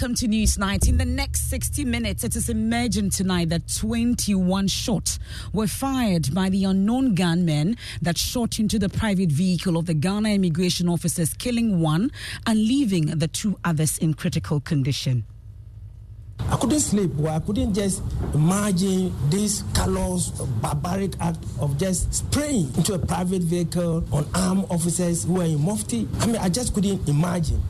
Welcome to Newsnight. In the next 60 minutes, it is emerging tonight that 21 shots were fired by the unknown gunmen that shot into the private vehicle of the Ghana immigration officers, killing one and leaving the two others in critical condition. I couldn't sleep. Well, I couldn't just imagine this callous, barbaric act of just spraying into a private vehicle on armed officers who are in mufti. I mean, I just couldn't imagine.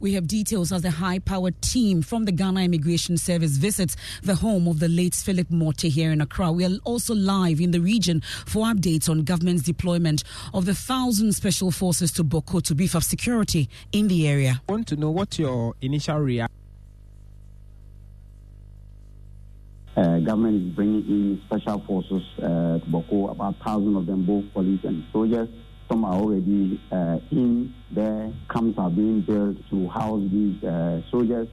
We have details as the high powered team from the Ghana Immigration Service visits the home of the late Philip Morte here in Accra. We are also live in the region for updates on government's deployment of the thousand special forces to Bawku to beef up security in the area. I want to know what your initial reaction. Uh, government is bringing in special forces uh, to Bawku, about thousand of them, both police and soldiers. Some are already uh, in there. Camps are being built to house these uh, soldiers.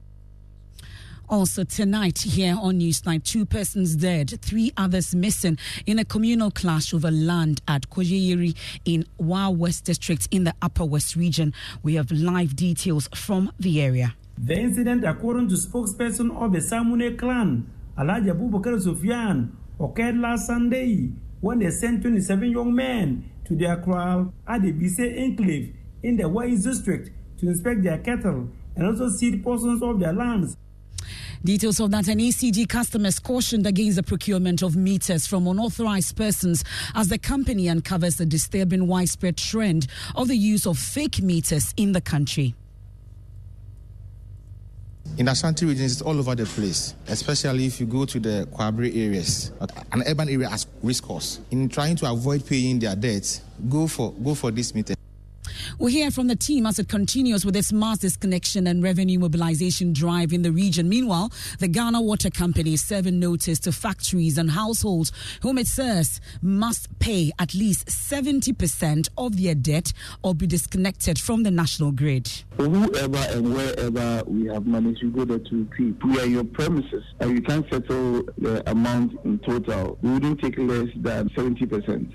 Also tonight here on Newsnight, two persons dead, three others missing in a communal clash over land at Kojeyeri in Wa West District in the Upper West region. We have live details from the area. The incident, according to spokesperson of the Samune clan, Alhaji Abubakar Sufyan, occurred last Sunday when they sent 27 young men to their kraal at the Bise enclave in the Wais district to inspect their cattle and also seed portions of their lands. Details of that, an ECG customers cautioned against the procurement of meters from unauthorized persons as the company uncovers the disturbing widespread trend of the use of fake meters in the country. In Ashanti regions, it's all over the place, especially if you go to the Kwabri areas, an urban area as risk course. In trying to avoid paying their debts, go for go for this meter. We'll hear from the team as it continues with its mass disconnection and revenue mobilization drive in the region. Meanwhile, the Ghana Water Company is serving notice to factories and households whom it says must pay at least 70% of their debt or be disconnected from the national grid. whoever and wherever we have managed to go there to keep, we are your premises and you can settle the amount in total. We wouldn't take less than 70%.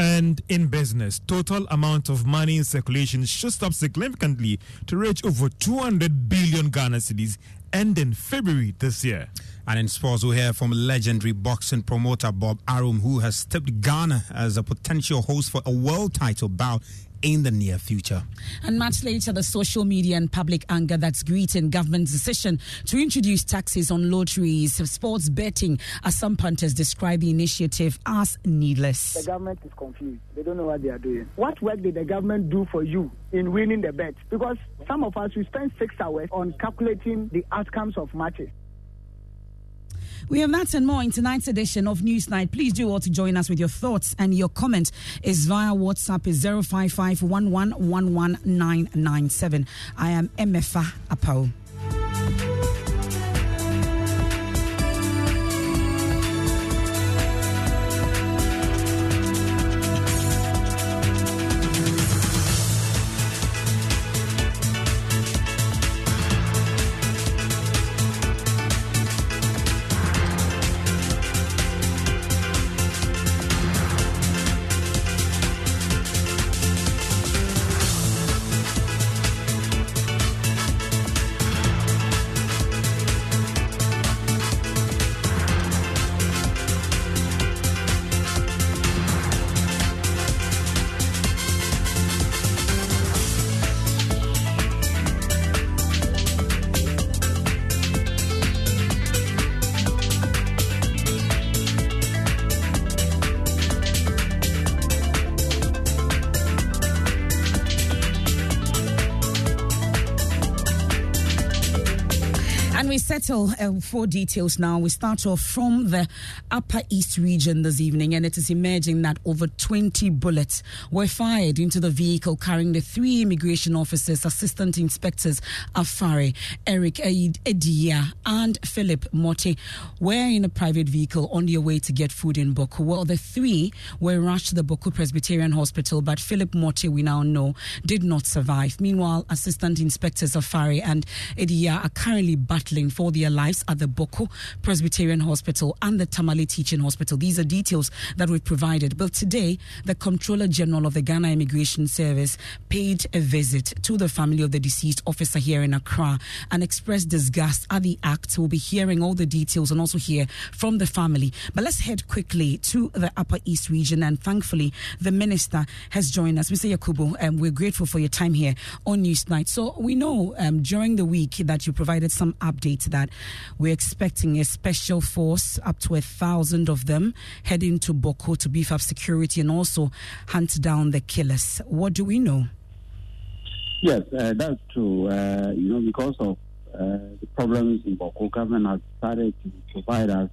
And in business, total amount of money in circulation shot up significantly to reach over 200 billion Ghana cedis ending February this year. And in sports, we hear from legendary boxing promoter Bob Arum, who has tipped Ghana as a potential host for a world title bout in the near future. And much later, the social media and public anger that's greeting government's decision to introduce taxes on lotteries, sports betting, as some punters describe the initiative as needless. The government is confused. They don't know what they are doing. What work did the government do for you in winning the bet? Because some of us, we spend six hours on calculating the outcomes of matches. We have that and more in tonight's edition of Newsnight. Please do all to join us with your thoughts and your comment is via WhatsApp is 055 I am MFA Apo. We settle uh, details now, we start off from the Upper East region this evening, and it is emerging that over 20 bullets were fired into the vehicle carrying the three immigration officers, assistant inspectors Afare, Eric Edia, and Philip Motte, were in a private vehicle on their way to get food in Bawku. Well, the three were rushed to the Bawku Presbyterian Hospital, but Philip Motte, we now know, did not survive. Meanwhile, assistant inspectors Afare and Edia are currently battling for their lives at the Bawku Presbyterian Hospital and the Tamale Teaching Hospital. These are details that we've provided. But today, the Comptroller General of the Ghana Immigration Service paid a visit to the family of the deceased officer here in Accra and expressed disgust at the act. We'll be hearing all the details and also hear from the family. But let's head quickly to the Upper East region. And thankfully, the minister has joined us. Mr. Yakubu, um, we're grateful for your time here on Newsnight. So we know um, during the week that you provided some updates that we're expecting a special force, up to a thousand of them, heading to Bawku to beef up security and also hunt down the killers. What do we know? Yes, uh, that's true. Uh, you know, because of uh, the problems in Bawku, government has started to provide us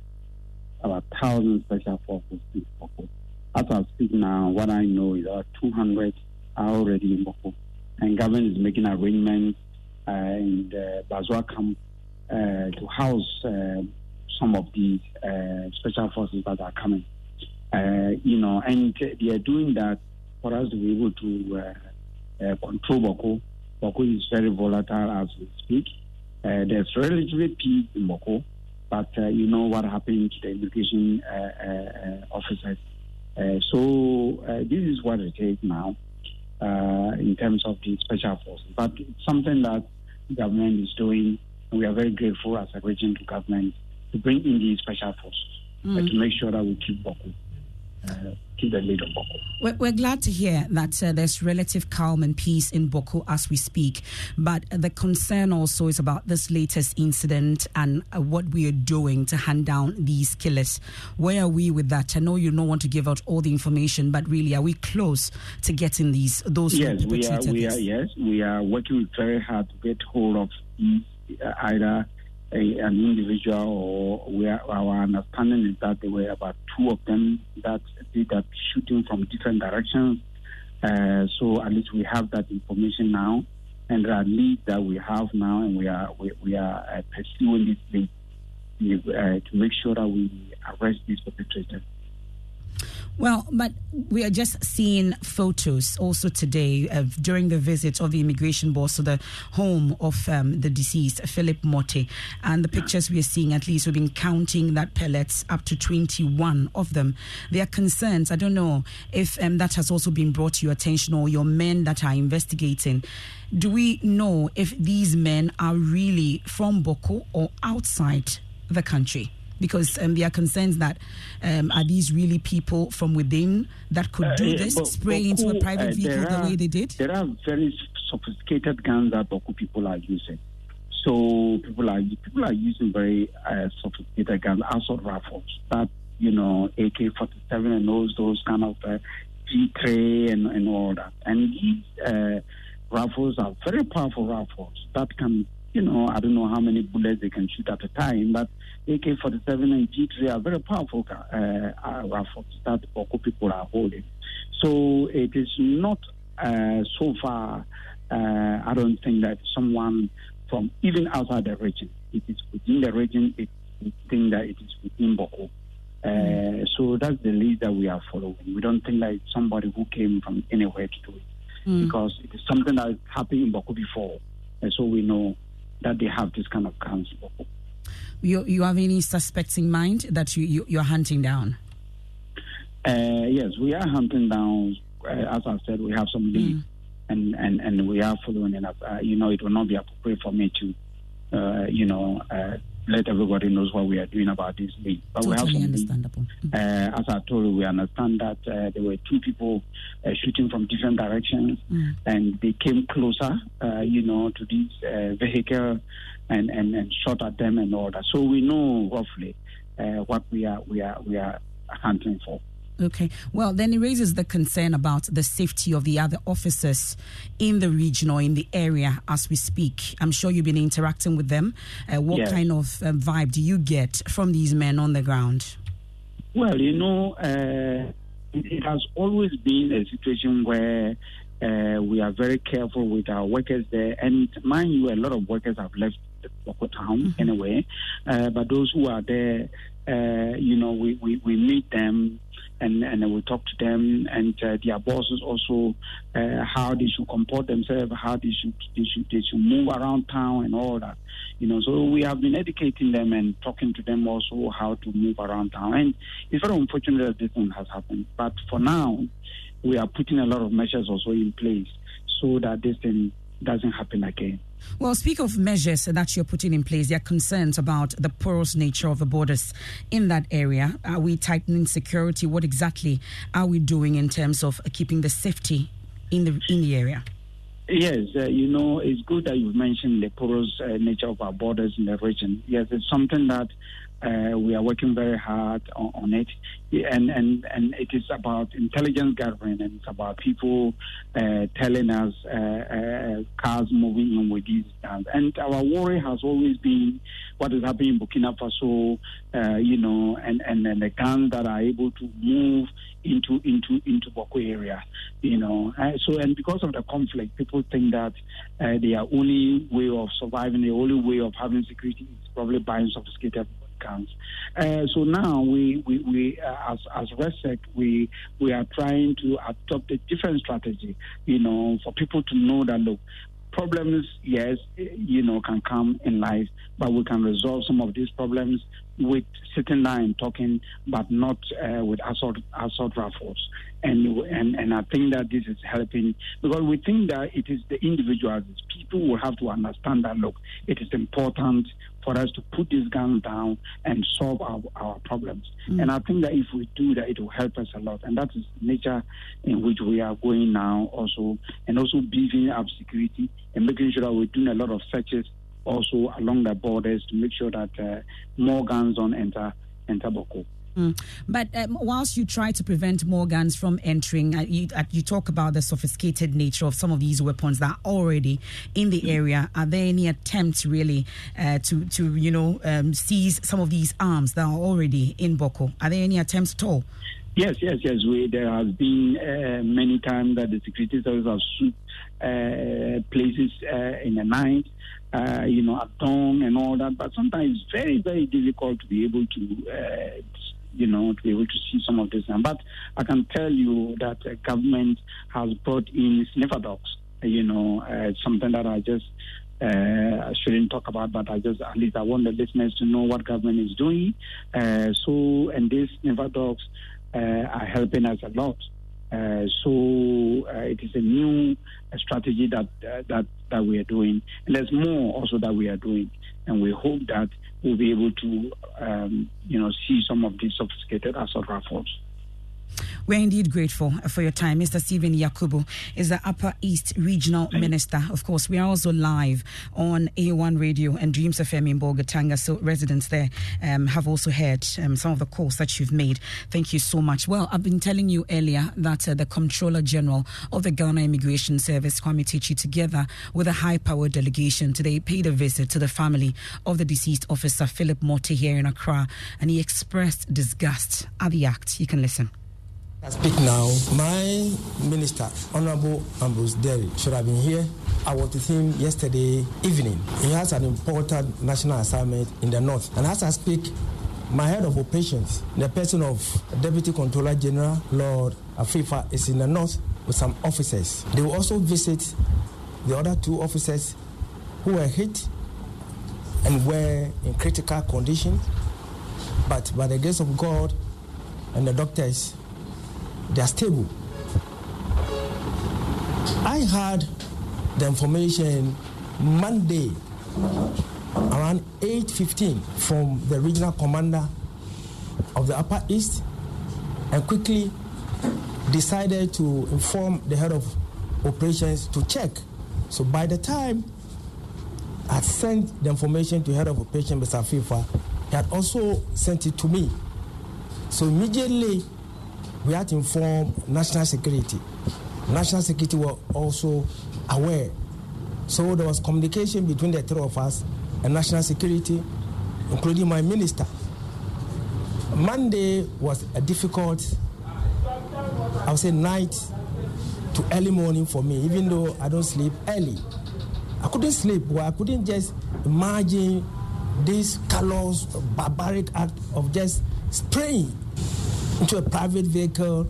about thousand special forces in Bawku. As I speak now, what I know is about 200 are already in Bawku. and government is making arrangements uh, in the Bazua camp uh, to house uh, some of these uh, special forces that are coming. Uh, you know, and they are doing that for us to be able to uh, control Bawku. Bawku is very volatile as we speak. there's relatively peace in Bawku, but you know what happened to the immigration officers. so this is what it is now. Uh, in terms of the special forces. But it's something that government is doing. We are very grateful as a region to government to bring in these special forces mm. to make sure that we keep Bawku. Uh, keep the lead on Bawku. We're, we're, glad to hear that uh, there's relative calm and peace in Bawku as we speak. But the concern also is about this latest incident and uh, what we are doing to hand down these killers. Where are we with that? I know you don't want to give out all the information, but really, are we close to getting these those? Yes, we are. We are. Yes, we are working very hard to get hold of uh, either a, an individual, or we are, our understanding is that there were about two of them that did that shooting from different directions. Uh, so at least we have that information now, and there are leads that we have now, and we are we, we are uh, pursuing this lead uh, to make sure that we arrest these perpetrators. Well, but we are just seeing photos also today of during the visit of the immigration boss to the home of um, the deceased, Philip Motte. And the pictures we are seeing, at least we've been counting that pellets up to 21 of them. There are concerns. I don't know if um, that has also been brought to your attention or your men that are investigating. Do we know if these men are really from Bawku or outside the country? Because um, there are concerns that um, are these really people from within that could do uh, this, but, spray into a private uh, vehicle the way they did? There are very sophisticated guns that Bawku people are using. So people are people are using very uh, sophisticated guns, assault rifles that you know AK-47 and those those kind of uh, G3 and, and all that. And these uh, rifles are very powerful rifles that can you know, I don't know how many bullets they can shoot at a time, but AK 47 and G3 are very powerful uh, uh, rifles that Bawku people are holding. So it is not uh, so far, uh, I don't think that someone from even outside the region, it is within the region, it, we think that it is within Bawku. Uh, so that's the lead that we are following. We don't think that it's somebody who came from anywhere to do it mm. because it is something that happened in Bawku before. And so we know that they have this kind of counsel. You, you have any suspects in mind that you, you, you're hunting down? Uh, yes, we are hunting down. Uh, as I said, we have some leads, mm. and, and, and we are following it up. Uh, you know, it will not be appropriate for me to, uh, you know, uh, let everybody knows what we are doing about this. But totally we have understandable. Uh, as I told you, we understand that uh, there were two people uh, shooting from different directions, mm. and they came closer, uh, you know, to this uh, vehicle and, and, and shot at them and all that. So we know roughly uh, what we are we are we are hunting for. Okay. Well, then it raises the concern about the safety of the other officers in the region or in the area as we speak. I'm sure you've been interacting with them. Uh, what Yes. kind of uh, vibe do you get from these men on the ground? Well, you know, uh, it, has always been a situation where uh, we are very careful with our workers there. And mind you, a lot of workers have left Bawku Town anyway. Uh, but those who are there, uh, you know, we, we, we meet them and, and we talk to them and uh, their bosses also uh, how they should comport themselves, how they should, they should they should move around town and all that. You know, so we have been educating them and talking to them also how to move around town. And it's very unfortunate that this thing has happened. But for now, we are putting a lot of measures also in place so that this thing doesn't happen again. Well, speak of measures that you're putting in place. There are concerns about the porous nature of the borders in that area. Are we tightening security? What exactly are we doing in terms of keeping the safety in the in the area? Yes, uh, you know, it's good that you've mentioned the porous uh, nature of our borders in the region. Yes, it's something that uh, we are working very hard on, on it, and, and and it is about intelligence gathering, and it's about people uh, telling us uh, uh, cars moving in with these guns. And our worry has always been what is happening in Burkina Faso, uh, you know, and, and and the guns that are able to move into into into Bawku area, you know. Uh, so and because of the conflict, people think that uh, their only way of surviving, the only way of having security is probably buying sophisticated Uh, so now we we, we uh, as as RESEC we we are trying to adopt a different strategy, you know, for people to know that look. Problems, yes, you know, can come in life, but we can resolve some of these problems with sitting down and talking, but not uh, with assault assault rifles. And and and I think that this is helping because we think that it is the individuals, people will have to understand that look, it is important for us to put these guns down and solve our, our problems. And I think that if we do that, it will help us a lot. And that is the nature in which we are going now also, and also beefing up security and making sure that we're doing a lot of searches also along the borders to make sure that uh, more guns don't enter enter Bawku. Mm. But um, whilst you try to prevent more guns from entering, uh, you, uh, you talk about the sophisticated nature of some of these weapons that are already in the area. Are there any attempts really uh, to, to you know, um, seize some of these arms that are already in Bawku? Are there any attempts at all? Yes, yes, yes. We, there has been uh, many times that the security service have swooped uh, places uh, in the night, uh, you know, at dawn and all that. But sometimes it's very, very difficult to be able to, uh, you know, to be able to see some of this. But I can tell you that the government has brought in sniffer dogs. You know, uh, something that I just uh, shouldn't talk about, but I just at least I want the listeners to know what government is doing. Uh, so, and these sniffer dogs uh, are helping us a lot. Uh, so uh, it is a new strategy that uh, that that we are doing, and there's more also that we are doing, and we hope that we'll be able to, um, you know, see some of these sophisticated assault rifles. We're indeed grateful for your time. Mr. Stephen Yakubu is the Upper East Regional Minister. Of course, we are also live on A1 Radio and Dreams FM in Bolgatanga. So residents there um, have also heard um, some of the calls that you've made. Thank you so much. Well, I've been telling you earlier that uh, the Comptroller General of the Ghana Immigration Service, Kwame Takyi, together with a high-powered delegation today paid a visit to the family of the deceased officer, Philip Morty here in Accra, and he expressed disgust at the act. You can listen. I speak now. My minister, Honorable Ambrose Dery, should have been here. I was with him yesterday evening. He has an important national assignment in the north. And as I speak, my head of operations, the person of Deputy Controller General Lord Affrifah, is in the north with some officers. They will also visit the other two officers who were hit and were in critical condition. But by the grace of God and the doctors, they are stable. I had the information Monday around 8.15 from the regional commander of the Upper East and quickly decided to inform the head of operations to check. So by the time I sent the information to head of operations, Mr. FIFA, he had also sent it to me. So immediately we had to inform national security. National security were also aware. So there was communication between the three of us and national security, including my minister. Monday was a difficult, I would say, night to early morning for me, even though I don't sleep early. I couldn't sleep. Well, I couldn't just imagine this callous, barbaric act of just spraying into a private vehicle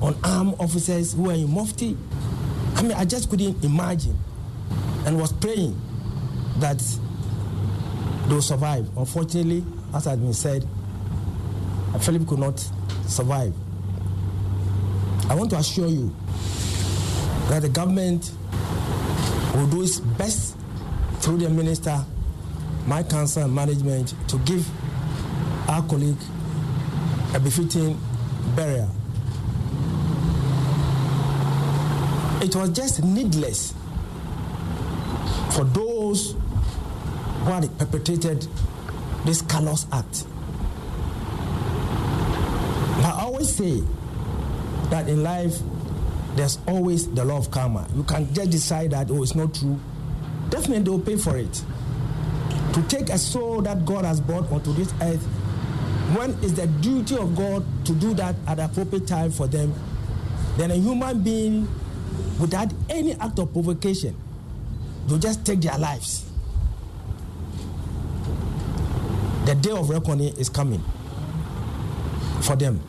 on armed officers who were in Mufti. I mean, I just couldn't imagine and was praying that they will survive. Unfortunately, as has been said, uh, Philip could not survive. I want to assure you that the government will do its best through the minister, my council, and management to give our colleague a befitting burial. It was just needless for those who had perpetrated this callous act. But I always say that in life, there's always the law of karma. You can just decide that, oh, it's not true. Definitely, they will pay for it. To take a soul that God has brought onto this earth, when it's the duty of God to do that at the appropriate time for them, then a human being, without any act of provocation, will just take their lives. The day of reckoning is coming for them.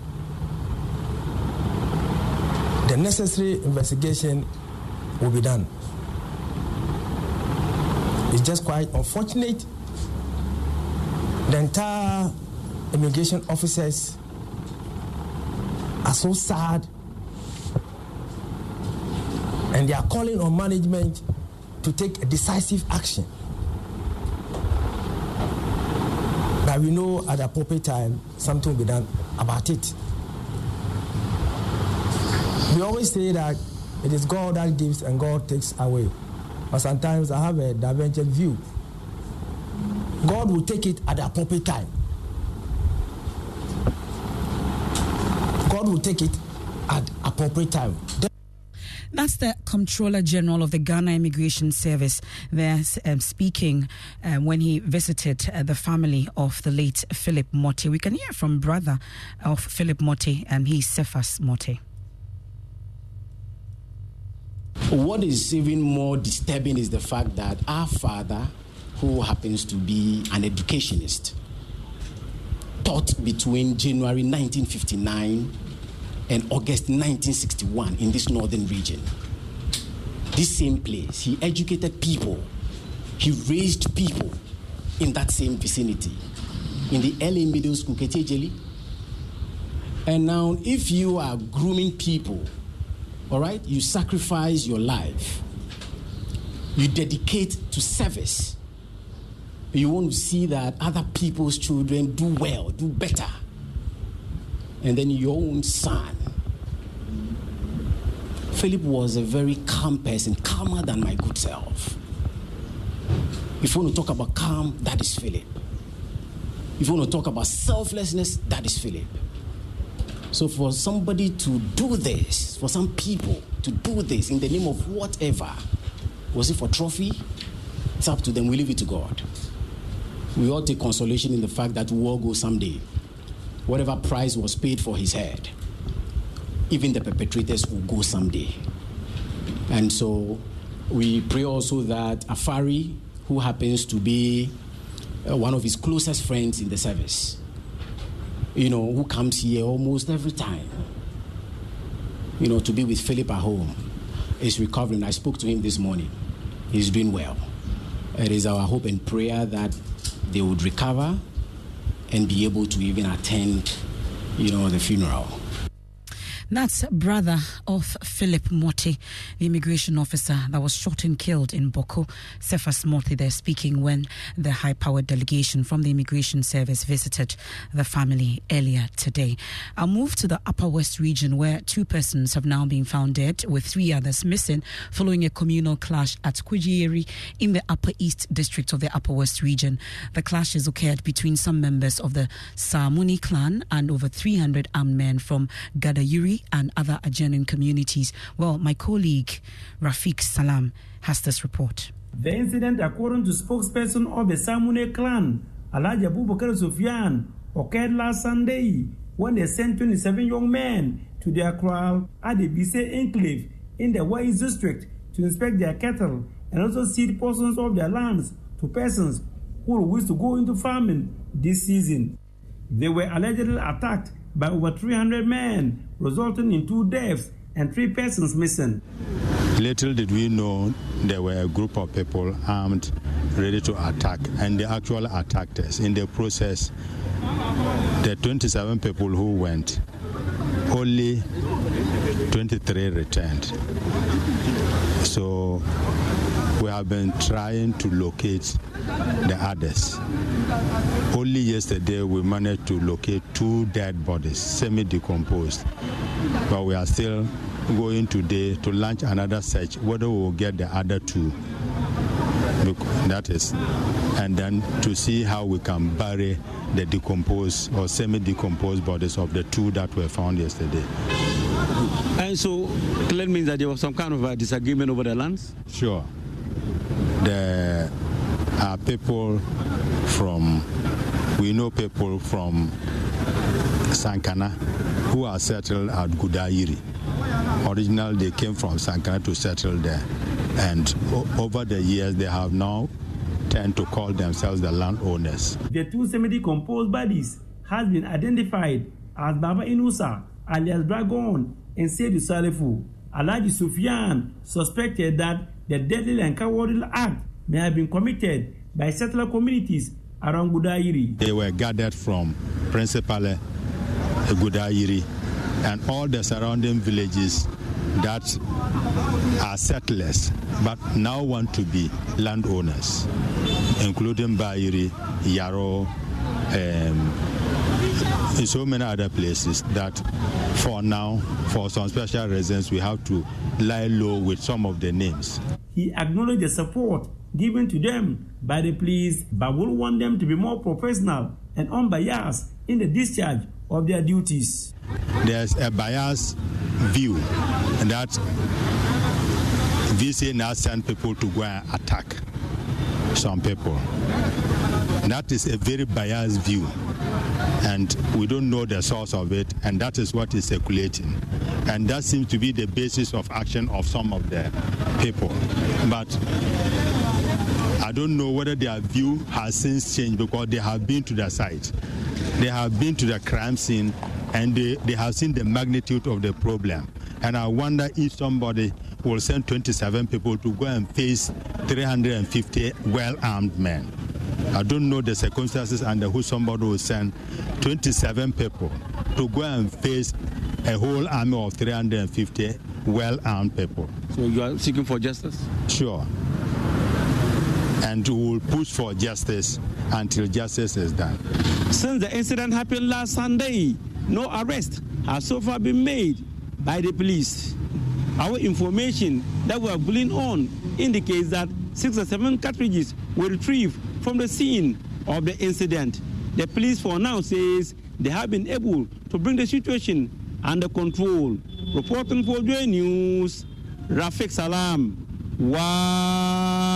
The necessary investigation will be done. It's just quite unfortunate. The entire immigration officers are so sad and they are calling on management to take a decisive action. But we know at the appropriate time something will be done about it. We always say that it is God that gives and God takes away. But sometimes I have a divergent view. God will take it at the appropriate time. God will take it at appropriate time. That's the Comptroller General of the Ghana Immigration Service there um, speaking um, when he visited uh, the family of the late Philip Motti. We can hear from brother of Philip Motti, um, he's Cephas Motti. What is even more disturbing is the fact that our father, who happens to be an educationist, taught between January 1959 and August 1961 in this northern region. This same place, he educated people, he raised people in that same vicinity, in the LA Middle School, Ketejeli. And now, if you are grooming people, all right, you sacrifice your life, you dedicate to service, you want to see that other people's children do well, do better and then your own son. Philip was a very calm person, calmer than my good self. If you want to talk about calm, that is Philip. If you want to talk about selflessness, that is Philip. So, for somebody to do this, for some people to do this in the name of whatever, was it for trophy? It's up to them. We leave it to God. We all take consolation in the fact that we will go someday whatever price was paid for his head, even the perpetrators will go someday. And so we pray also that Afari, who happens to be uh, one of his closest friends in the service, you know, who comes here almost every time, you know, to be with Philip at home, is recovering. I spoke to him this morning. He's doing well. It is our hope and prayer that they would recover and be able to even attend, you know, the funeral. That's brother of Philip Morty, the immigration officer that was shot and killed in Bawku. Cephas Morty there speaking when the high powered delegation from the immigration service visited the family earlier today. I'll move to the Upper West region where two persons have now been found dead with three others missing following a communal clash at Kujieri in the Upper East district of the Upper West region. The clashes occurred between some members of the Samuni clan and over 300 armed men from Gadayuri and other adjoining communities. Well, my colleague Rafiq Salam has this report. The incident, according to spokesperson of the Samune clan, Alhaji Abubakar Sufyan, occurred last Sunday when they sent 27 young men to their kraal at the Bise enclave in the Wais district to inspect their cattle and also cede portions of their lands to persons who wish to go into farming this season. They were allegedly attacked by over 300 men, resulting in two deaths and three persons missing. Little did we know there were a group of people armed, ready to attack, and they actually attacked us. In the process, the 27 people who went, only 23 returned. So we have been trying to locate the others. Only yesterday we managed to locate two dead bodies, semi decomposed. But we are still going today to launch another search whether we will get the other two. That is, and then to see how we can bury the decomposed or semi decomposed bodies of the two that were found yesterday. And so, that means that there was some kind of a disagreement over the lands? Sure. There are people from, we know people from Sankana who are settled at Gudayiri. Originally, they came from Sankana to settle there. And over the years, they have now tend to call themselves the landowners. The two semi-decomposed bodies has been identified as Baba Inusa, alias Dragon, and Seydou Salifu. Alhaji Sufyan suspected that the deadly and cowardly act may have been committed by settler communities around Gudayiri. They were gathered from principally Gudayiri and all the surrounding villages that are settlers but now want to be landowners, including Bayiri, Yaro, um, in so many other places that for now, for some special reasons, we have to lie low with some of the names. He acknowledged the support given to them by the police, but will want them to be more professional and unbiased in the discharge of their duties. There's a biased view that VC now send people to go and attack some people. That is a very biased view, and we don't know the source of it, and that is what is circulating. And that seems to be the basis of action of some of the people. But I don't know whether their view has since changed because they have been to the site. They have been to the crime scene and they, they have seen the magnitude of the problem. And I wonder if somebody will send 27 people to go and face 350 well armed men. I don't know the circumstances under which somebody will send 27 people to go and face a whole army of 350 well armed people. So you are seeking for justice? Sure. And we will push for justice until justice is done. Since the incident happened last Sunday, no arrest has so far been made by the police. Our information that we are pulling on indicates that six or seven cartridges were retrieved from the scene of the incident. The police for now says they have been able to bring the situation under control. Reporting for Joy News, Rafiq Salam. Wow.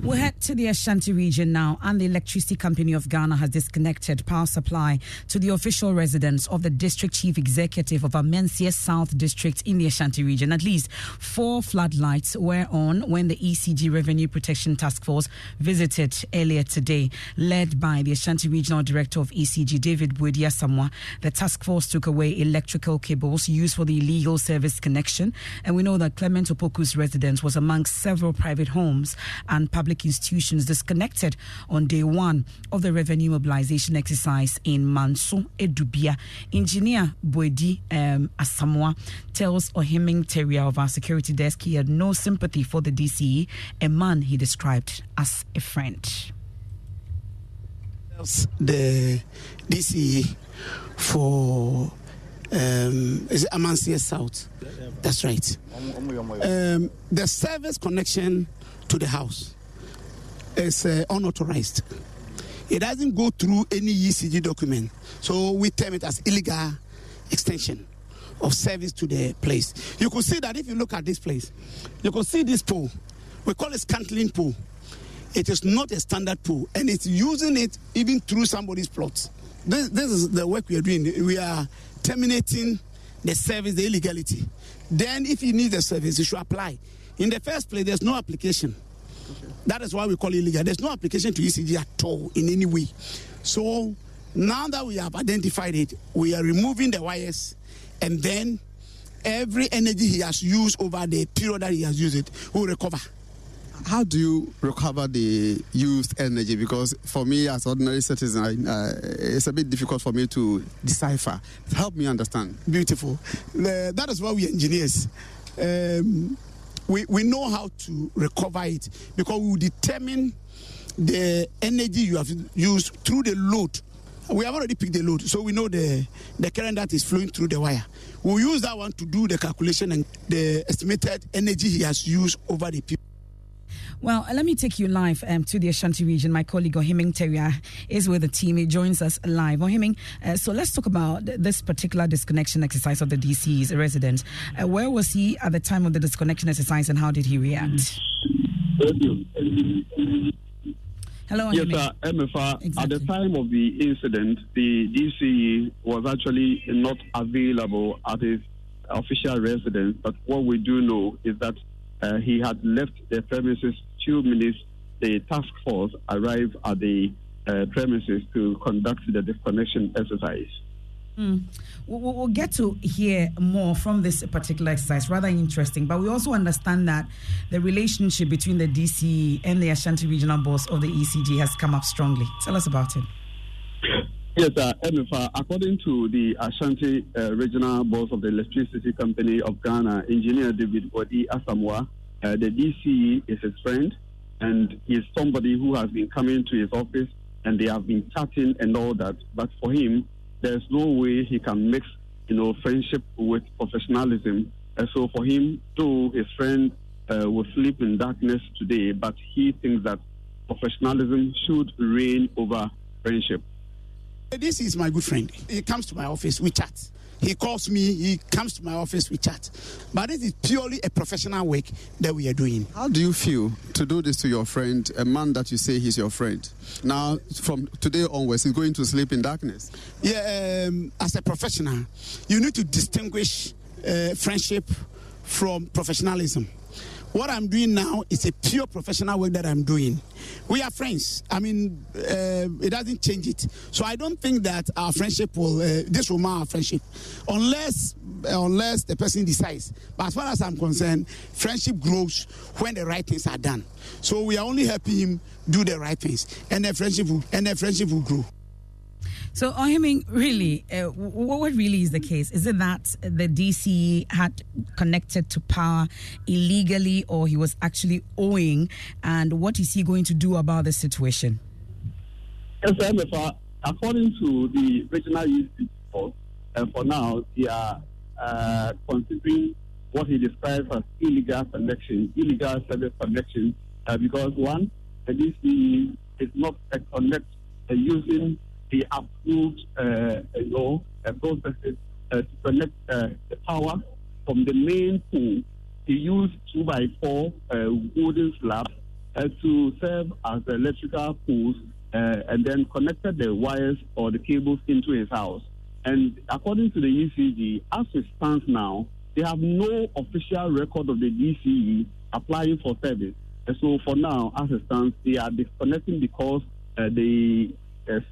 We'll head to the Ashanti region now, and the Electricity Company of Ghana has disconnected power supply to the official residence of the District Chief Executive of Amansie South District in the Ashanti region. At least four floodlights were on when the ECG Revenue Protection Task Force visited earlier today. Led by the Ashanti Regional Director of ECG, David Boedi Asamoah, the task force took away electrical cables used for the illegal service connection. And we know that Clement Opoku's residence was amongst several private homes and public public institutions disconnected on day one of the revenue mobilization exercise in Manso, Edubia. Engineer Boedi um, Asamoah tells Ohemeng Tawiah of our security desk he had no sympathy for the DCE, a man he described as a friend. The DCE for um, is it Amansie South? That's right. Um, the service connection to the house is uh, unauthorized. It doesn't go through any ECG document, so we term it as illegal extension of service to the place. You could see that if you look at this place, you could see this pool. We call it scantling pool. It is not a standard pool, and it's using it even through somebody's plots. This, this is the work we are doing. We are terminating the service, the illegality. Then, if you need the service, you should apply. In the first place, there's no application. Okay. That is why we call it illegal. There's no application to ECG at all in any way. So now that we have identified it, we are removing the wires, and then every energy he has used over the period that he has used it will recover how do you recover the used energy? Because for me, as ordinary citizen, uh, it's a bit difficult for me to decipher. Help me understand. Beautiful. Uh, that is why we engineers. Um, we, we know how to recover it because we determine the energy you have used through the load. We have already picked the load, so we know the, the current that is flowing through the wire. We'll use that one to do the calculation and the estimated energy he has used over the period. Well, let me take you live um, to the Ashanti region. My colleague Ohemeng Tawiah is with the team. He joins us live. Ohemeng, uh, so let's talk about this particular disconnection exercise of the DC's resident. Uh, where was he at the time of the disconnection exercise and how did he react? Hello, Yes, sir. MFA, exactly. at the time of the incident, the DCE was actually not available at his official residence. But what we do know is that uh, he had left the premises two minutes. The task force arrived at the uh, premises to conduct the disconnection exercise. Mm. We'll, get to hear more from this particular exercise, rather interesting. But we also understand that the relationship between the DC and the Ashanti Regional Boss of the ECG has come up strongly. Tell us about it. Yes, uh, MFA, according to the Ashanti uh, Regional Boss of the Electricity Company of Ghana, Engineer David Boedi Asamoah, uh, the DCE is his friend and he's somebody who has been coming to his office and they have been chatting and all that. But for him, there's no way he can mix, you know, friendship with professionalism. And so for him, though his friend uh, will sleep in darkness today, but he thinks that professionalism should reign over friendship. This is my good friend. He comes to my office, we chat. He calls me, he comes to my office, we chat. But this is purely a professional work that we are doing. How do you feel to do this to your friend, a man that you say he's your friend? Now, from today onwards, he's going to sleep in darkness. Yeah, um, as a professional, you need to distinguish uh, friendship from professionalism. What I'm doing now is a pure professional work that I'm doing. We are friends. I mean, uh, it doesn't change it. So I don't think that our friendship will, uh, this will mar our friendship, unless unless the person decides. But as far as I'm concerned, friendship grows when the right things are done. So we are only helping him do the right things, and the friendship will, and the friendship will grow. So, mean, really, uh, what really is the case? Is it that the DC had connected to power illegally, or he was actually owing? And what is he going to do about the situation? Yes, according to the regional youth report, uh, for now, they are uh, considering what he describes as illegal connection, illegal service connection, uh, because one, the DC is not a uh, using the approved, uh, uh, processes uh, to connect uh, the power from the main pool. He used two by four wooden slabs to serve as electrical poles, and then connected the wires or the cables into his house. And according to the ECG, as it stands now, they have no official record of the DCE applying for service. And so for now, as it stands, they are disconnecting because uh, the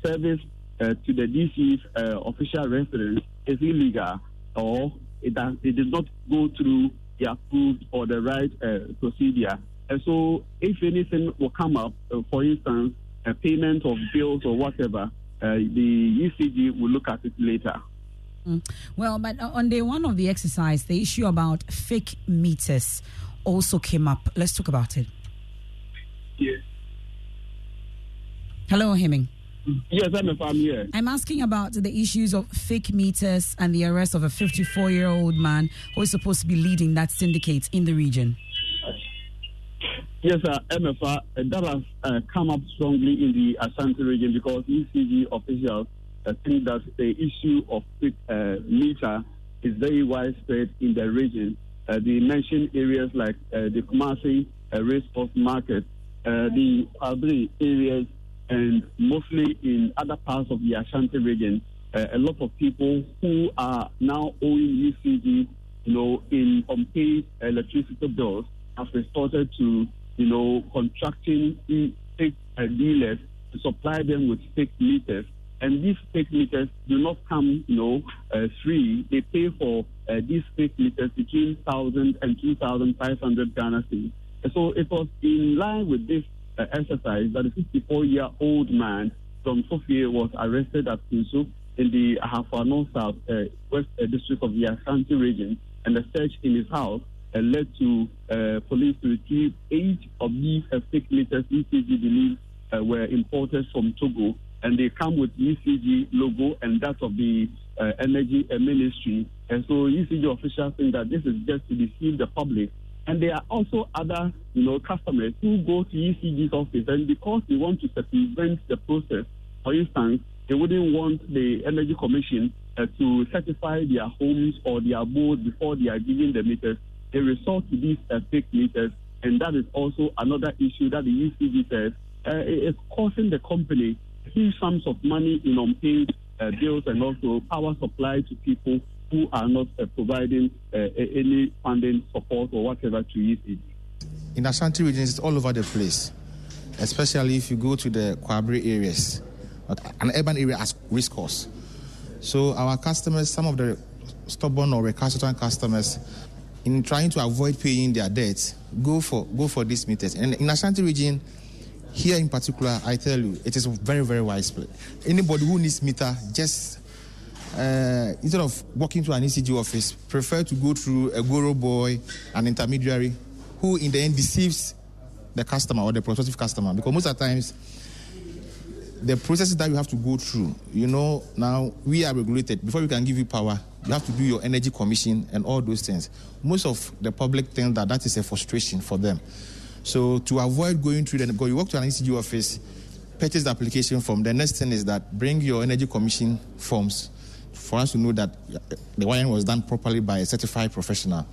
service uh, to the DC's uh, official residence is illegal or it, does, it did not go through the approved or the right uh, procedure. And so, if anything will come up, uh, for instance, a payment of bills or whatever, uh, the ECG will look at it later. Mm. Well, but on day one of the exercise, the issue about fake meters also came up. Let's talk about it. Yes. Hello, Hemming. Yes, I'm, I'm here. I'm asking about the issues of fake meters and the arrest of a 54 year old man who is supposed to be leading that syndicate in the region. Yes, sir, MFA, uh, that has uh, come up strongly in the Ashanti region because ECG officials uh, think that the issue of fake uh, meter is very widespread in the region. Uh, they mentioned areas like uh, the Kumasi uh, Racecourse Market, the Albury areas, and mostly in other parts of the Ashanti region, uh, a lot of people who are now owing ECG, you know, in unpaid electricity bills have resorted to, you know, contracting fake uh, dealers to supply them with fake meters. And these fake meters do not come, you know, uh, free. They pay for uh, these fake meters between 1,000 and 2,500 Ghana cedis. So it was in line with this uh, exercise that a 54 year old man from Sofia was arrested at Kinsu in the Ahafo South uh, West uh, District of the Ashanti region, and the search in his house uh, led to uh, police to retrieve eight of these uh, fake meters ECG believes were imported from Togo, and they come with ECG logo and that of the Energy Ministry. And so ECG officials think that this is just to deceive the public and there are also other, you know, customers who go to ECG's office, and because they want to circumvent the process, for instance, they wouldn't want the Energy Commission uh, to certify their homes or their boards before they are giving the meters. They resort to these uh, fake meters, and that is also another issue that the ECG says uh, is causing the company huge sums of money in unpaid uh, bills and also power supply to people who are not uh, providing uh, any funding support or whatever to ECG. In Ashanti regions, it's all over the place, especially if you go to the Kwabre areas, an urban area as risk course. So our customers, some of the stubborn or recalcitrant customers, in trying to avoid paying their debts, go for go for these meters. And in Ashanti region, here in particular, I tell you, it is very very widespread. Anybody who needs meter, just uh, instead of walking to an ECG office, prefer to go through a guru boy, an intermediary, who in the end deceives the customer or the prospective customer. Because most of the times, the processes that you have to go through, you know, now we are regulated. Before we can give you power, you have to do your energy commission and all those things. Most of the public think that that is a frustration for them. So to avoid going through the, go, you walk to an ECG office, purchase the application form. The next thing is that bring your energy commission forms for us to know that the wiring was done properly by a certified professional.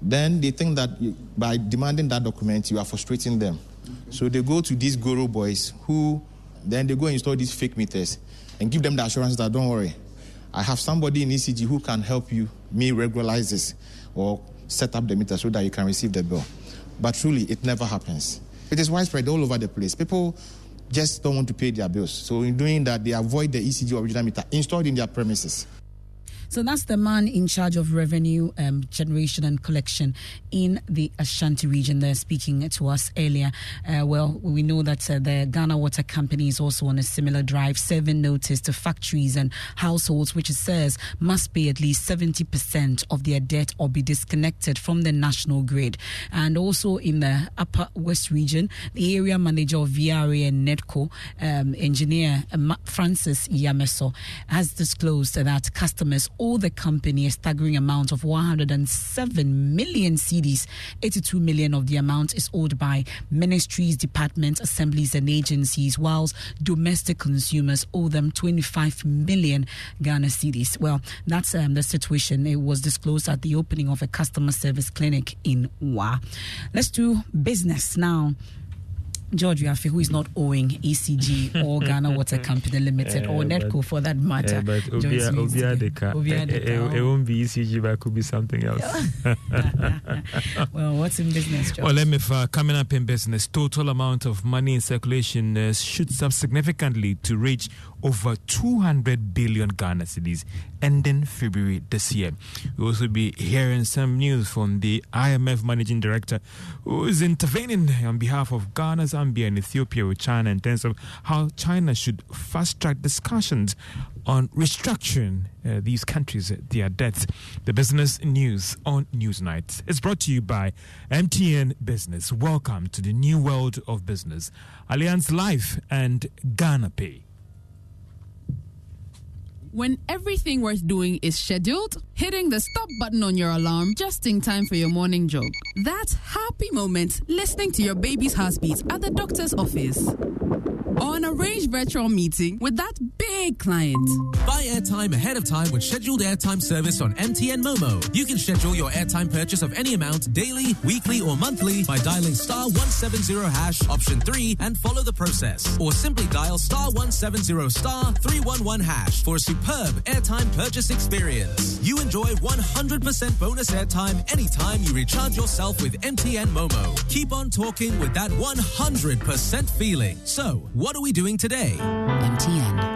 Then they think that by demanding that document, you are frustrating them. So they go to these guru boys who then they go and install these fake meters and give them the assurance that don't worry, I have somebody in ECG who can help you me regularize this or set up the meter so that you can receive the bill. But truly, it never happens. It is widespread all over the place. People just don't want to pay their bills. So in doing that, they avoid the ECG original meter installed in their premises. So that's the man in charge of revenue um, generation and collection in the Ashanti region. They're speaking to us earlier. Uh, well, we know that uh, the Ghana Water Company is also on a similar drive, serving notice to factories and households, which it says must pay at least 70% of their debt or be disconnected from the national grid. And also in the Upper West region, the area manager of VRA and NEDCO, um, engineer uh, Francis Yameso, has disclosed that customers owe the company a staggering amount of 107 million cedis. 82 million of the amount is owed by ministries, departments, assemblies, and agencies, whilst domestic consumers owe them 25 million Ghana cedis. Well, that's um, the situation. It was disclosed at the opening of a customer service clinic in Wa. Let's do business now. George Wiafe, who is not owing ECG or Ghana Water Company Limited or NEDCO for that matter. but Obia, Obia Deka, Obia it, it, it won't be ECG, but it could be something else. well, what's in business, George? Well, let me uh, coming up in business, total amount of money in circulation uh, shoots up significantly to reach over 200 billion Ghana cedis ending February this year. We'll also be hearing some news from the IMF managing director who is intervening on behalf of Ghana, Zambia, and Ethiopia with China in terms of how China should fast track discussions on restructuring uh, these countries, their debts. The business news on Newsnight is brought to you by MTN Business. Welcome to the new world of business. Alliance Life and Ghana Pay. When everything worth doing is scheduled, hitting the stop button on your alarm just in time for your morning jog. That happy moment listening to your baby's heartbeat at the doctor's office. Or an arranged virtual meeting with that big client. Buy airtime ahead of time with scheduled airtime service on MTN Momo. You can schedule your airtime purchase of any amount daily, weekly, or monthly by dialing star 170 hash option 3 and follow the process. Or simply dial star 170 star 311 hash for a superb airtime purchase experience. You enjoy 100% bonus airtime anytime you recharge yourself with MTN Momo. Keep on talking with that 100% feeling. So, what are we doing today? MTN.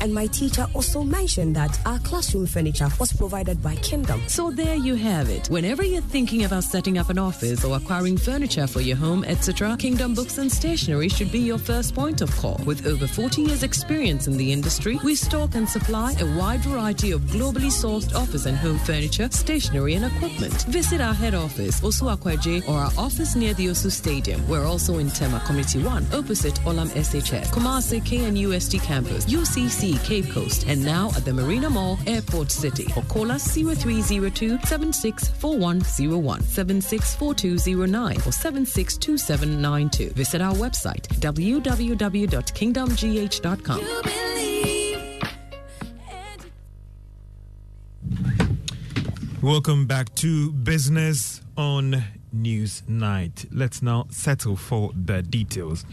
and my teacher also mentioned that our classroom furniture was provided by Kingdom. So there you have it. Whenever you're thinking about setting up an office or acquiring furniture for your home, etc., Kingdom Books and Stationery should be your first point of call. With over 40 years' experience in the industry, we stock and supply a wide variety of globally sourced office and home furniture, stationery, and equipment. Visit our head office, Osu Akwaje, or our office near the Osu Stadium. We're also in Tema Community 1, opposite Olam SHS, Kumasi KNUST campus, UCC Cape Coast, and now at the Marina Mall, Airport City. Or call us 0302 764101, 764209, or 762792. Visit our website www.kingdomgh.com. Welcome back to Business on News Night. Let's now settle for the details.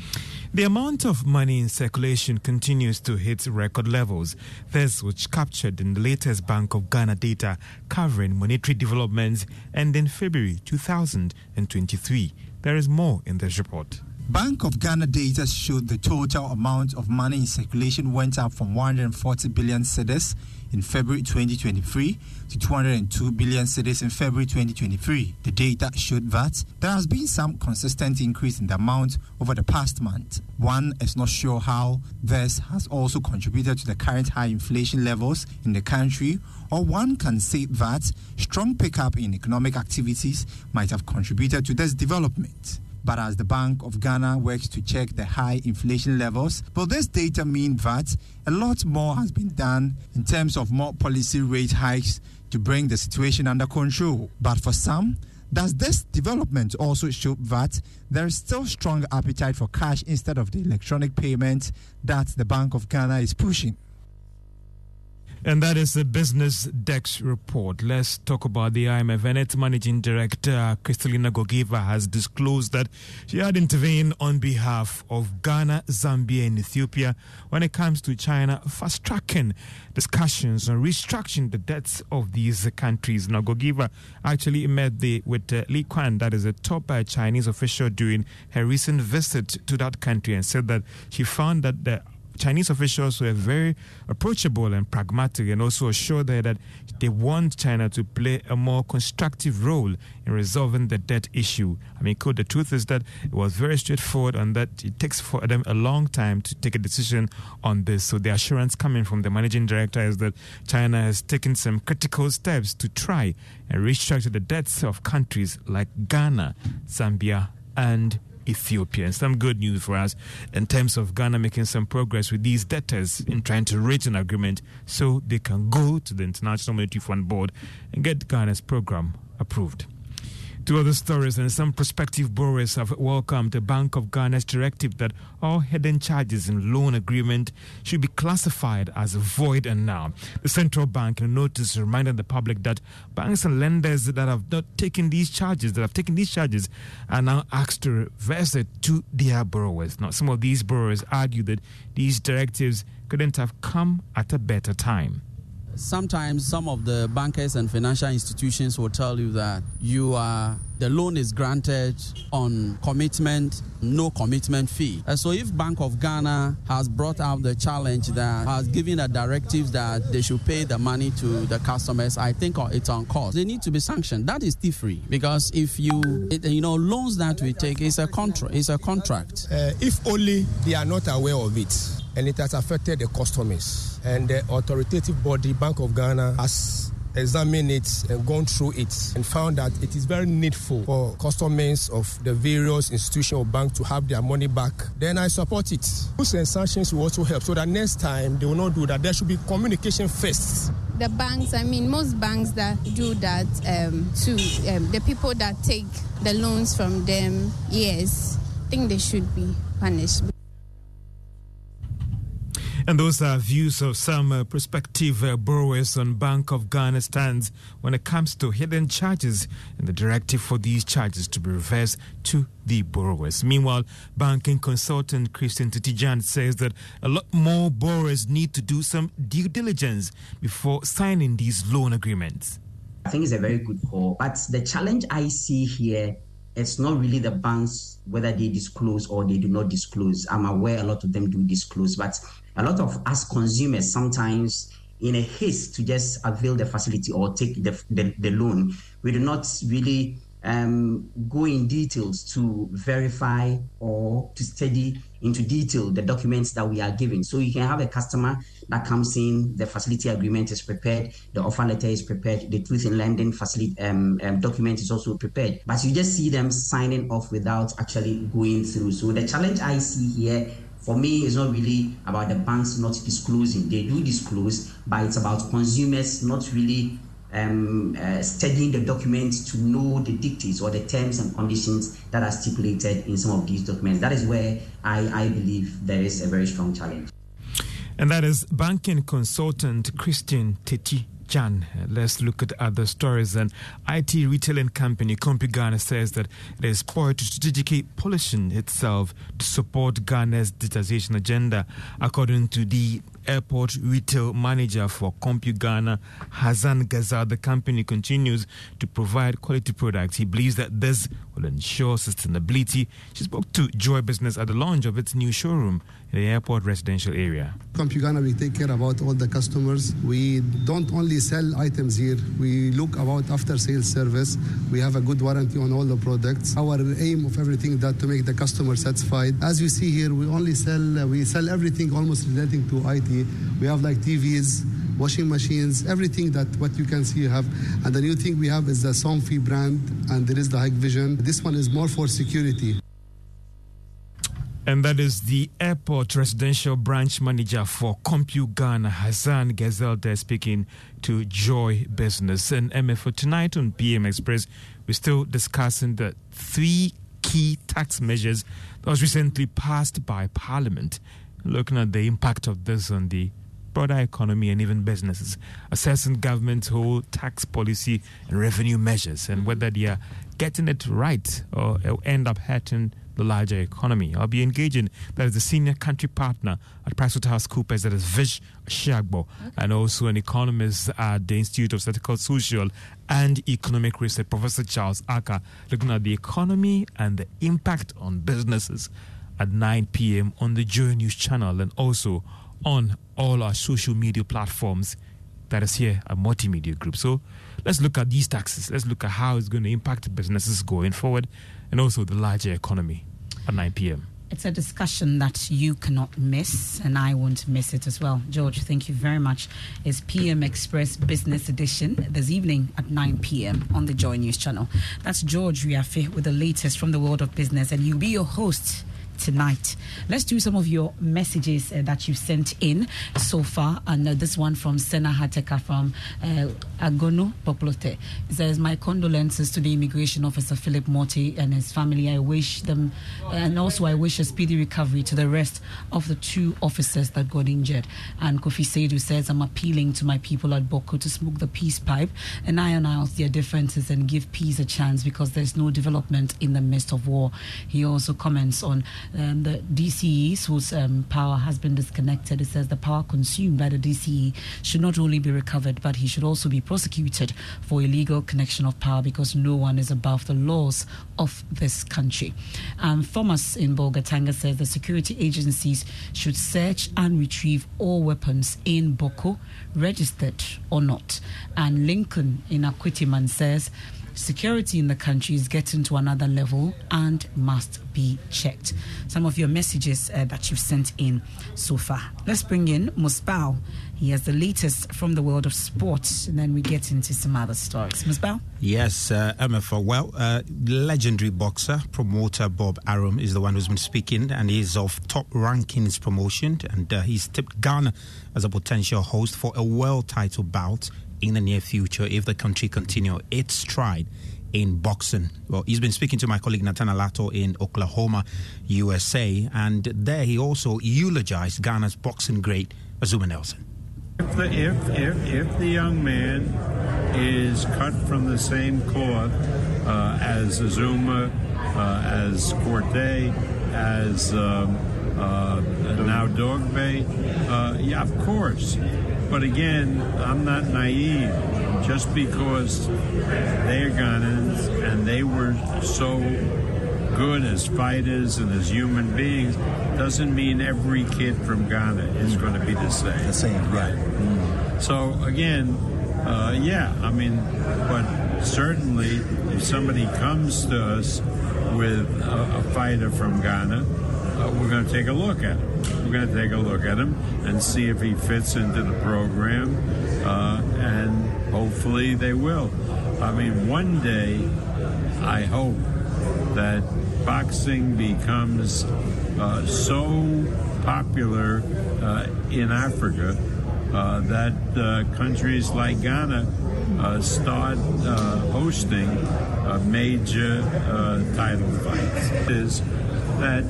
The amount of money in circulation continues to hit record levels. This was captured in the latest Bank of Ghana data covering monetary developments ending February 2023. There is more in this report. Bank of Ghana data showed the total amount of money in circulation went up from 140 billion cedis in February 2023 to 202 billion cedis in February 2023. The data showed that there has been some consistent increase in the amount over the past month. One is not sure how this has also contributed to the current high inflation levels in the country, or one can say that strong pickup in economic activities might have contributed to this development. But as the Bank of Ghana works to check the high inflation levels, will this data mean that a lot more has been done in terms of more policy rate hikes to bring the situation under control? But for some, does this development also show that there is still strong appetite for cash instead of the electronic payment that the Bank of Ghana is pushing? And that is the Business Dex report. Let's talk about the IMF. And its managing director, Kristalina Georgieva, has disclosed that she had intervened on behalf of Ghana, Zambia, and Ethiopia when it comes to China fast tracking discussions on restructuring the debts of these countries. Now, Georgieva actually met the, with uh, Li Qiang, that is a top uh, Chinese official, during her recent visit to that country, and said that she found that the Chinese officials were very approachable and pragmatic and also assured her that they want China to play a more constructive role in resolving the debt issue. I mean, quote, the truth is that it was very straightforward and that it takes for them a long time to take a decision on this. So the assurance coming from the managing director is that China has taken some critical steps to try and restructure the debts of countries like Ghana, Zambia, and Ethiopia. And some good news for us in terms of Ghana making some progress with these debtors in trying to reach an agreement so they can go to the International Monetary Fund Board and get Ghana's program approved. Two other stories and some prospective borrowers have welcomed the Bank of Ghana's directive that all hidden charges in loan agreement should be classified as void and null. The central bank in a notice reminded the public that banks and lenders that have not taken these charges, that have taken these charges, are now asked to reverse it to their borrowers. Now, some of these borrowers argue that these directives couldn't have come at a better time sometimes some of the bankers and financial institutions will tell you that you are the loan is granted on commitment no commitment fee. And so if bank of ghana has brought out the challenge that has given a directive that they should pay the money to the customers i think it's on cost. They need to be sanctioned. That is free because if you it, you know loans that we take is a contract it's a contract. Uh, if only they are not aware of it and it has affected the customers. And the authoritative body, Bank of Ghana, has examined it and gone through it and found that it is very needful for customers of the various institutional banks to have their money back, then I support it. Rules and sanctions will also help so that next time they will not do that. There should be communication first. The banks, I mean, most banks that do that um, to um, the people that take the loans from them, yes, I think they should be punished. And those are views of some uh, prospective uh, borrowers on Bank of Ghana stands when it comes to hidden charges and the directive for these charges to be reversed to the borrowers. Meanwhile, banking consultant Christian Titijan says that a lot more borrowers need to do some due diligence before signing these loan agreements. I think it's a very good call, but the challenge I see here it's not really the banks whether they disclose or they do not disclose. I'm aware a lot of them do disclose, but a lot of us consumers sometimes in a haste to just avail the facility or take the, the, the loan, we do not really um, go in details to verify or to study into detail the documents that we are giving. So you can have a customer that comes in, the facility agreement is prepared, the offer letter is prepared, the truth in lending facility um, um, document is also prepared. But you just see them signing off without actually going through. So the challenge I see here for me it's not really about the banks not disclosing. They do disclose but it's about consumers not really um, uh, studying the documents to know the dictates or the terms and conditions that are stipulated in some of these documents. That is where i, I believe there is a very strong challenge. And that is banking consultant christian teti Jan, let's look at other stories. An IT retailing company, CompuGhana, says that it is poised to strategically position itself to support Ghana's digitization agenda. According to the airport retail manager for CompuGhana, Hassan Ghazal, the company continues to provide quality products. He believes that this will ensure sustainability. She spoke to Joy Business at the launch of its new showroom the airport residential area. CompuGhana, we take care about all the customers. We don't only sell items here, we look about after sales service. We have a good warranty on all the products. Our aim of everything that to make the customer satisfied. As you see here, we only sell, uh, we sell everything almost relating to IT. We have like TVs, washing machines, everything that what you can see you have. And the new thing we have is the Somfy brand, and there is the Hikvision. This one is more for security. And that is the airport residential branch manager for CompuGhana, Hassan Gazelda, speaking to Joy Business. And MF for tonight on PM Express, we're still discussing the three key tax measures that was recently passed by Parliament, looking at the impact of this on the broader economy and even businesses, assessing government's whole tax policy and revenue measures and whether they are getting it right or end up hurting the larger economy. I'll be engaging that is the senior country partner at PricewaterhouseCoopers, that is Vish Ashiagbor, okay. and also an economist at the Institute of Statistical Social and Economic Research, Professor Charles Ackah, looking at the economy and the impact on businesses at 9 p.m. on the Joy News channel and also on all our social media platforms that is here at Multimedia Group. So let's look at these taxes. Let's look at how it's going to impact businesses going forward and also the larger economy at 9 p.m. It's a discussion that you cannot miss, and I won't miss it as well. George, thank you very much. It's PM Express Business Edition this evening at 9 p.m. on the Joy News channel. That's George Wiafe with the latest from the world of business, and you'll be your host tonight. Let's do some of your messages uh, that you've sent in so far. And uh, this one from Sena Hateka from uh, Agono Poplote. It says, My condolences to the immigration officer Philip Morty and his family. I wish them, and also I wish a speedy recovery to the rest of the two officers that got injured. And Kofi Seidu says, I'm appealing to my people at Bawku to smoke the peace pipe and iron out their differences and give peace a chance because there's no development in the midst of war. He also comments on um, the DCEs whose um, power has been disconnected. It says the power consumed by the DCE should not only be recovered, but he should also be prosecuted for illegal connection of power because no one is above the laws of this country. And Thomas in Bolgatanga says the security agencies should search and retrieve all weapons in Bawku, registered or not. And Lincoln in Akwitiman says security in the country is getting to another level and must be checked. Some of your messages uh, that you've sent in so far. Let's bring in Musbao. He has the latest from the world of sports, and then we get into some other stories. Musbao? Yes, uh, Emefa. Well, uh, legendary boxer, promoter Bob Arum is the one who's been speaking, and he's of top rankings promotion, and uh, he's tipped Ghana as a potential host for a world title bout in the near future if the country continue its stride in boxing. Well, he's been speaking to my colleague Nathan Alato in Oklahoma, USA, and there he also eulogized Ghana's boxing great Azumah Nelson. If the, if, if, if the young man is cut from the same cloth uh, as Azumah, uh, as Corte, as um, uh, now Dogbe, uh, yeah, of course. But again, I'm not naive. Just because they're Ghanaians and they were so good as fighters and as human beings doesn't mean every kid from Ghana is going to be the same. The same, right? Mm. So again, uh, yeah, I mean, but certainly if somebody comes to us with a, a fighter from Ghana, uh, we're going to take a look at him. We're going to take a look at him and see if he fits into the program, uh, and hopefully they will. I mean, one day, I hope that boxing becomes uh, so popular uh, in Africa uh, that uh, countries like Ghana start hosting major title fights. Is that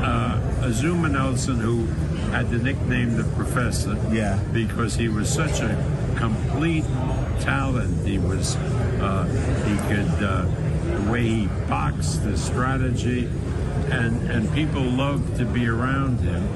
Azumah Nelson, who had the nickname the Professor, yeah, because he was such a complete talent. He was he could the way he boxed, the strategy, and and people loved to be around him.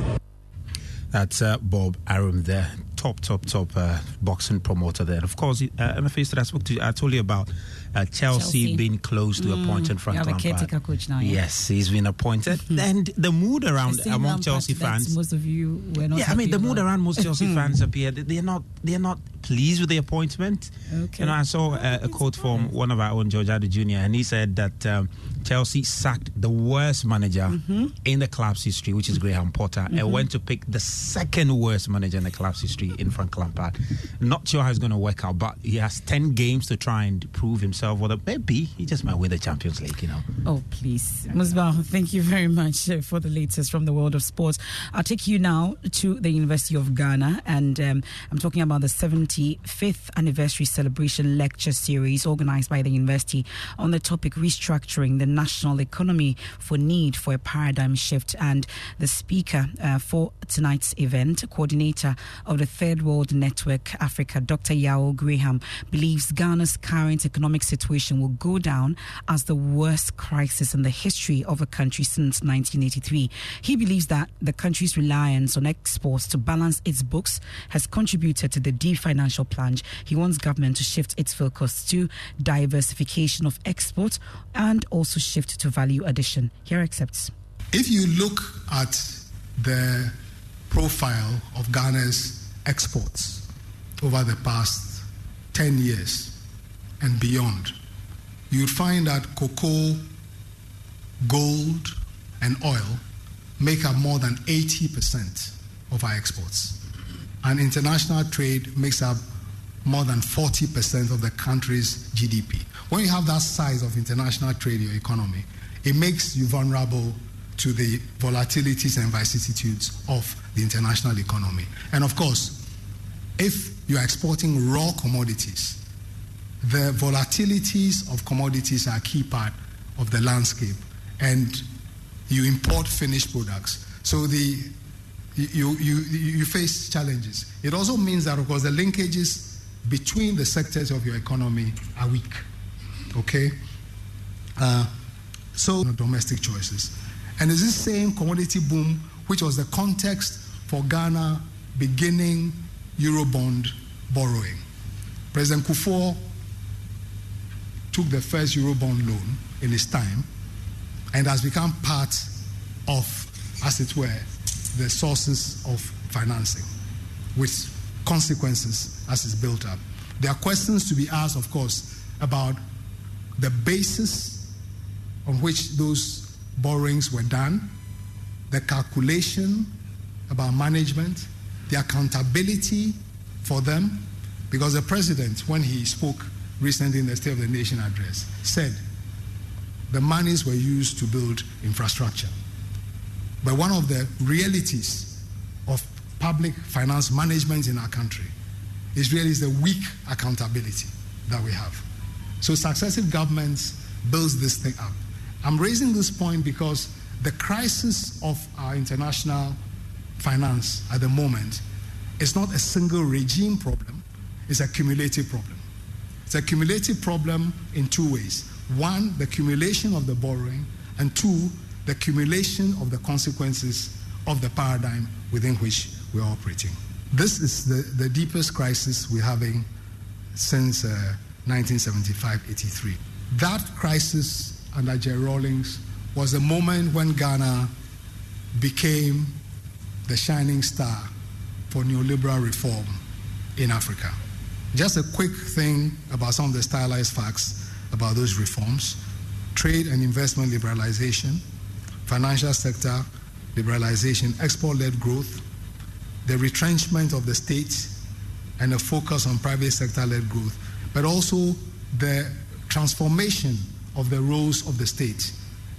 That's uh, Bob Arum there, top, top, top uh, boxing promoter there. And Of course, uh, Emefa that I spoke to, you, I told you about uh, Chelsea, Chelsea, being close to mm, appointing Frank Lampard. caretaker coach now. Yeah? Yes, he's been appointed, and the mood around among Lampard, Chelsea fans. Most of you were not. Yeah, I mean the mood around most Chelsea fans up here. They're not. They're not pleased with the appointment. Okay. You know, I saw uh, a quote from one of our own, George Addo Jr., and he said that um, Chelsea sacked the worst manager mm-hmm. in the club's history, which is Graham Potter, Mm-hmm. and went to pick the second worst manager in the club's history in Frank Lampard. Not sure how it's going to work out, but he has 10 games to try and prove himself. Whether maybe he just might win the Champions League, you know. Oh, please. Musbah, thank you very much uh, for the latest from the world of sports. I'll take you now to the University of Ghana, and um, I'm talking about the 75th anniversary celebration lecture series organized by the university on the topic restructuring the national economy for need for a paradigm shift. And the speaker uh, for tonight's event, coordinator of the Third World Network Africa, Dr. Yao Graham, believes Ghana's current economic situation will go down as the worst crisis in the history of a country since 1983. He believes that the country's reliance on exports to balance its books has contributed to the deep financial plunge. He wants government to shift its focus to diversification of exports and also shift to value addition. Here accepts. If you look at the profile of Ghana's exports over the past 10 years and beyond, you'd find that cocoa, gold, and oil make up more than 80% of our exports. And international trade makes up more than 40% of the country's GDP. When you have that size of international trade in your economy, it makes you vulnerable to the volatilities and vicissitudes of the international economy. And of course, if you are exporting raw commodities, the volatilities of commodities are a key part of the landscape. And you import finished products. So the you, you, you face challenges. It also means that, of course, the linkages between the sectors of your economy are weak. Okay? Uh, so, domestic choices. And it's this same commodity boom, which was the context for Ghana beginning Eurobond borrowing. President Kufuor took the first Eurobond loan in his time and has become part of, as it were, the sources of financing with consequences as it's built up. There are questions to be asked, of course, about the basis on which those borrowings were done, the calculation about management, the accountability for them, because the president, when he spoke recently in the State of the Nation address, said the monies were used to build infrastructure. But one of the realities of public finance management in our country is really the weak accountability that we have. So successive governments builds this thing up. I'm raising this point because the crisis of our international finance at the moment is not a single regime problem, it's a cumulative problem. It's a cumulative problem in two ways. One, the accumulation of the borrowing, and two, the accumulation of the consequences of the paradigm within which we're operating. This is the, the deepest crisis we're having since uh, 1975 83. That crisis under Jerry Rawlings was the moment when Ghana became the shining star for neoliberal reform in Africa. Just a quick thing about some of the stylized facts about those reforms. Trade and investment liberalization, financial sector liberalization, export led growth, the retrenchment of the state, and a focus on private sector led growth, but also the transformation of the roles of the state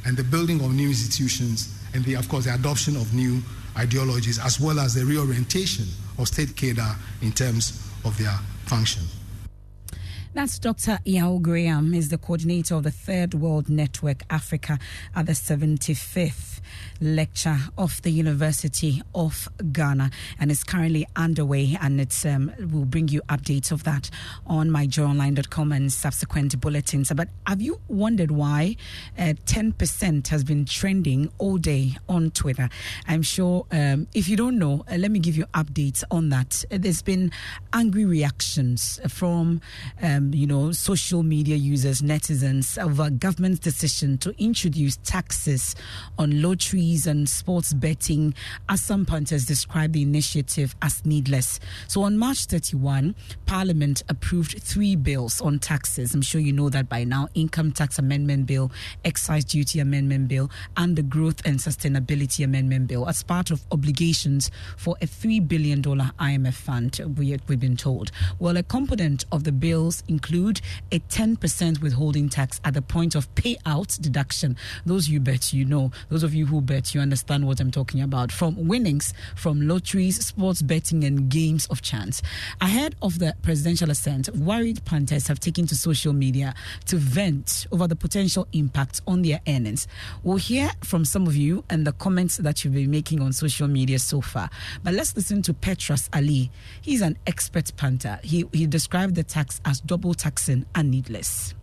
and the building of new institutions and the, of course the adoption of new ideologies as well as the reorientation of state cadre in terms of their function. That's Dr. Yao Graham, is the coordinator of the Third World Network Africa at the 75th lecture of the University of Ghana, and it's currently underway. And it's um, we'll bring you updates of that on myjoyonline.com and subsequent bulletins. But have you wondered why uh, 10% has been trending all day on Twitter? I'm sure um, if you don't know, uh, let me give you updates on that. There's been angry reactions from um, you know social media users, netizens over government's decision to introduce taxes on and sports betting, as some punters describe the initiative as needless. So on March 31, Parliament approved three bills on taxes. I'm sure you know that by now Income Tax Amendment Bill, Excise Duty Amendment Bill, and the Growth and Sustainability Amendment Bill as part of obligations for a $3 billion IMF fund, we, we've been told. Well, a component of the bills include a 10% withholding tax at the point of payout deduction. Those you bet you know, those of you who bet you understand what I'm talking about. From winnings from lotteries, sports betting, and games of chance. Ahead of the presidential assent, worried punters have taken to social media to vent over the potential impact on their earnings. We'll hear from some of you and the comments that you've been making on social media so far. But let's listen to Petros Ali. He's an expert punter. He, he described the tax as double taxing and needless.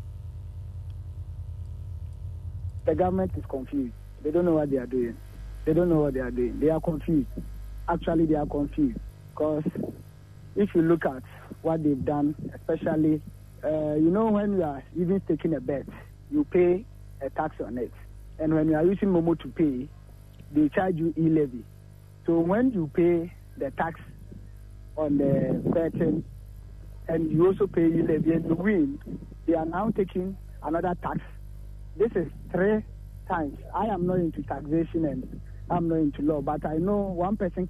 The government is confused. They don't know what they are doing. They don't know what they are doing. They are confused. Actually, they are confused because if you look at what they've done, especially, uh, you know, when you are even taking a bet, you pay a tax on it. And when you are using Momo to pay, they charge you e-levy. So when you pay the tax on the betting and you also pay e-levy and you win, they are now taking another tax. This is three times. I am not into taxation and I'm not into law, but I know one person,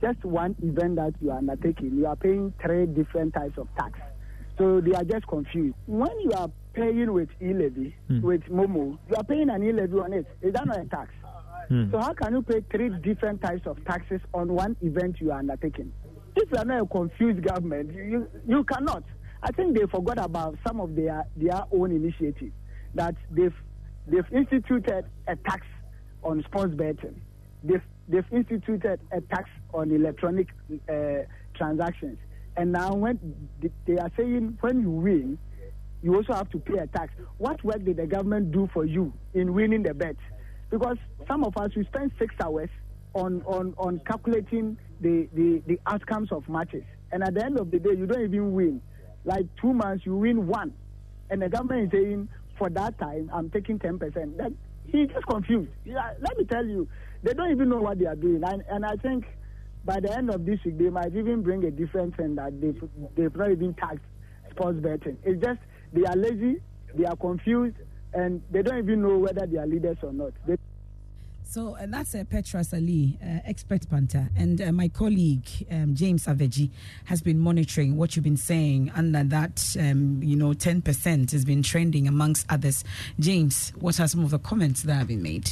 just one event that you are undertaking, you are paying three different types of tax. So they are just confused. When you are paying with e-levy, Hmm. with Momo, you are paying an e-levy on it. Is that not a tax? Hmm. So how can you pay three different types of taxes on one event you are undertaking? If you are not a confused government, you, you cannot. I think they forgot about some of their their own initiatives that they've they've instituted a tax on sports betting. They've they've instituted a tax on electronic uh, transactions. And now when they are saying when you win, you also have to pay a tax. What work did the government do for you in winning the bet? Because some of us we spend six hours on on, on calculating the, the, the outcomes of matches. And at the end of the day you don't even win. Like two months you win one. And the government is saying for that time I'm taking ten percent. That he's just confused. Yeah, let me tell you, they don't even know what they are doing. And and I think by the end of this week they might even bring a different thing that they've they've not even taxed sports betting. It's just they are lazy, they are confused, and they don't even know whether they are leaders or not. They So uh, that's uh, Petra Sali, uh, expert punter, and uh, my colleague um, James Aveji has been monitoring what you've been saying, and that, um, you know ten percent has been trending amongst others. James, what are some of the comments that have been made?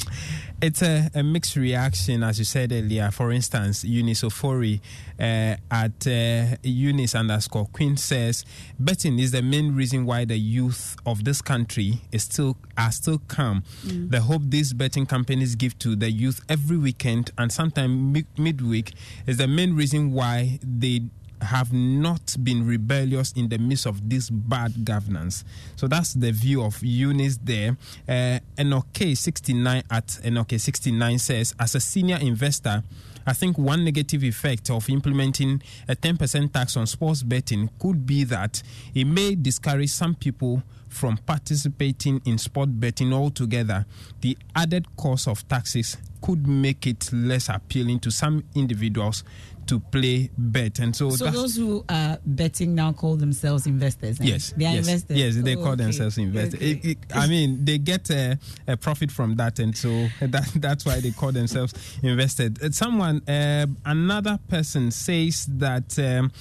It's a, a mixed reaction, as you said earlier. For instance, Eunice Ofori uh, at uh, Eunice underscore Queen says, betting is the main reason why the youth of this country is still are still calm. Mm. The hope these betting companies give to the youth every weekend and sometimes mid- midweek is the main reason why they have not been rebellious in the midst of this bad governance. So that's the view of Eunice there. Uh, NOK 69 at NOK 69 says, as a senior investor, I think one negative effect of implementing a 10% tax on sports betting could be that it may discourage some people from participating in sport betting altogether. The added cost of taxes could make it less appealing to some individuals to play bet. And so, So those who are betting now call themselves investors. Yes, they are yes, investors. yes. They Oh, call okay. themselves investors. Okay. It- it- I mean, they get a, a profit from that, and so that, that's why they call themselves invested. Uh, Someone, uh, another person says that um,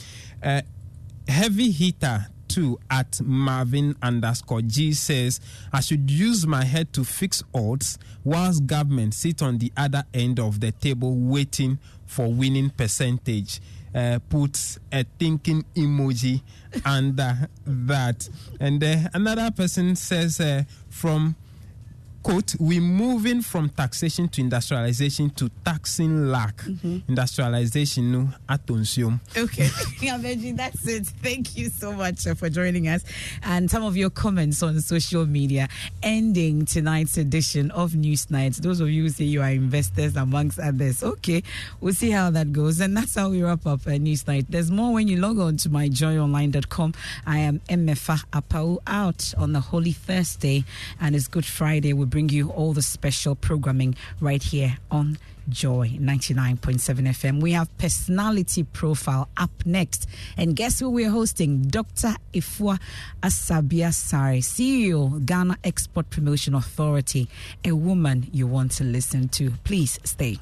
uh, heavy hitter at Marvin underscore G says I should use my head to fix odds whilst government sit on the other end of the table waiting for winning percentage. Uh, puts a thinking emoji under that. And uh, another person says uh, from quote, we're moving from taxation to industrialization to taxing lack. Industrialization, no, attention. Okay, Aveji, that's it. Thank you so much uh, for joining us and some of your comments on social media. Ending tonight's edition of News Nights. Those of you who say you are investors, amongst others. Okay, we'll see how that goes. And that's how we wrap up uh, News Night. There's more when you log on to myjoyonline.com. I am Emefa Apawu out on the Holy Thursday, and it's Good Friday. We bring you all the special programming right here on Joy 99.7 FM. We have personality profile up next. And guess who we're hosting? Dr. Afua Asabea Asare, CEO, Ghana Export Promotion Authority, a woman you want to listen to. Please stay.